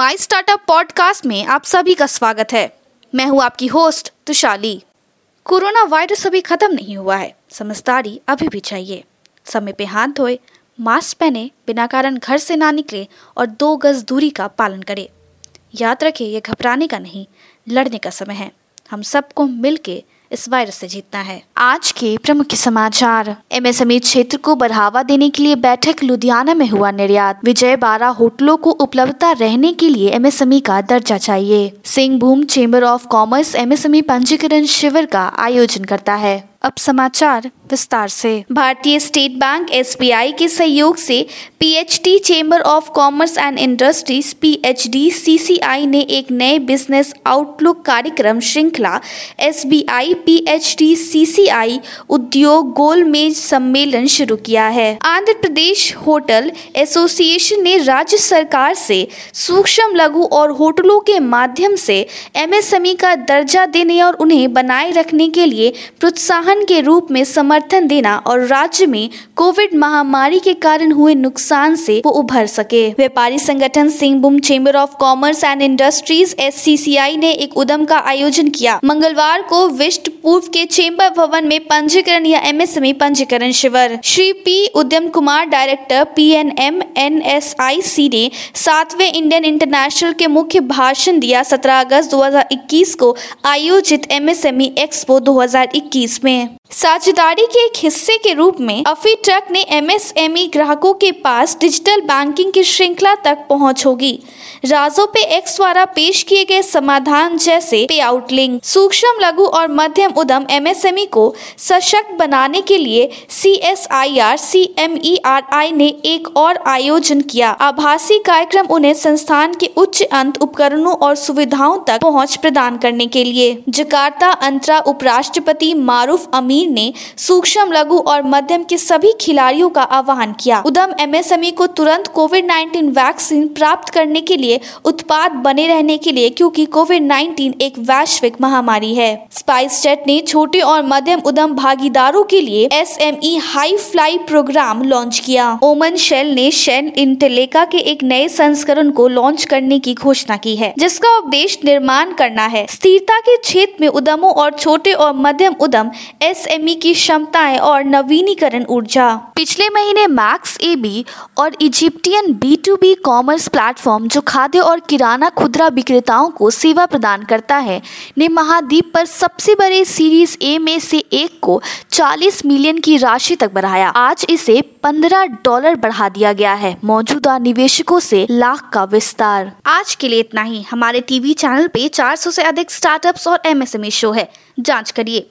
My startup podcast में आप सभी का स्वागत है। मैं हूँ आपकी होस्ट तुशाली। कोरोना वायरस अभी खत्म नहीं हुआ है। समझदारी अभी भी चाहिए। समय पे हाथ धोए, मास्क पहने, बिना कारण घर से ना निकले और दो गज दूरी का पालन करें। याद रखें यह घबराने का नहीं, लड़ने का समय है। हम सबको मिलके इस वायरस से जीतना है। आज के प्रमुख समाचार। एमएसएमई क्षेत्र को बढ़ावा देने के लिए बैठक लुधियाना में हुआ निर्यात। विजय बारह होटलों को उपलब्धता रहने के लिए एमएसएमई का दर्जा चाहिए। Singhbhum chamber of commerce MSME पंजीकरण शिविर का आयोजन करता है। अब समाचार विस्तार से। भारतीय स्टेट बैंक एसबीआई के सहयोग से PHD chamber of commerce and industries PHD CCI ने एक नए बिज़नेस आउटलुक कार्यक्रम श्रृंखला S B I P H D C C I उद्योग गोलमेज सम्मेलन शुरू किया है। आंध्र प्रदेश होटल एसोसिएशन ने राज्य सरकार से सूक्ष्म लघु और होटलों के माध्यम से एमएसएमई का दर्जा देने और उन्हें बनाए रखने के लिए प्रोत्साहन के रूप में समर्थन देना और राज्य में कोविड महामारी के कारण हुए नुकसान से वो उभर सके। व्यापारी संगठन Singhbhum chamber of commerce and industries S ने एक उदम का आयोजन किया। मंगलवार को विष्ट पूर्व के चेंबर भवन में पंजीकरण या एमएसएमई पंजीकरण शिविर। श्री पी उद्यम Kumar, director P N M N S I C ने सातवें इंडियन इंटरनेशनल के मुख्य भाषण दिया 17 अगस्त 2021 को आयोजित एमएसएमई एक्सपो 2021 में। साझेदारी के एक हिस्से के रूप में अफी ट्रक ने एमएसएमई ग्राहकों के पास डिजिटल बैंकिंग की श्रृंखला तक पहुँच होगी। राजो पे एक्स द्वारा पेश किए गए समाधान जैसे पे आउट लिंक सूक्ष्म लघु और मध्यम उद्यम एमएसएमई को सशक्त बनाने के लिए C S I R C M E R I ने एक और आयोजन किया। आभासी कार्यक्रम उन्हें संस्थान के उच्च अंत उपकरणों और सुविधाओं तक पहुँच प्रदान करने के लिए। जकार्ता अंतरा उपराष्ट्रपति मारूफ अमीर ने सूक्ष्म, लघु और मध्यम के सभी खिलाड़ियों का आह्वान किया। उद्यम एमएसएमई को तुरंत कोविड 19 वैक्सीन प्राप्त करने के लिए उत्पाद बने रहने के लिए, क्योंकि कोविड 19 एक वैश्विक महामारी है। स्पाइस जेट ने छोटे और मध्यम उद्यम भागीदारों के लिए S M E high fly programme launch किया। ओमन शेल ने शेल इंटेलेका के एक नए संस्करण को लॉन्च करने की घोषणा की है, जिसका उद्देश्य निर्माण करना है। स्थिरता के क्षेत्र में उद्यमों और छोटे और मध्यम उद्यम एस की क्षमताएँ और नवीनीकरण ऊर्जा। पिछले महीने मैक्स ए बी और Egyptian B to B commerce platform जो खाद्य और किराना खुदरा विक्रेताओं को सेवा प्रदान करता है ने महाद्वीप पर सबसे बड़े सीरीज़ ए में से एक को 40 मिलियन की राशि तक बढ़ाया। आज इसे 15 डॉलर बढ़ा दिया गया है मौजूदा निवेशकों से लाख का विस्तार। आज के लिए इतना ही। हमारे टीवी चैनल पे 400 से अधिक स्टार्टअप्स और एमएसएमई शो है। जाँच करिए।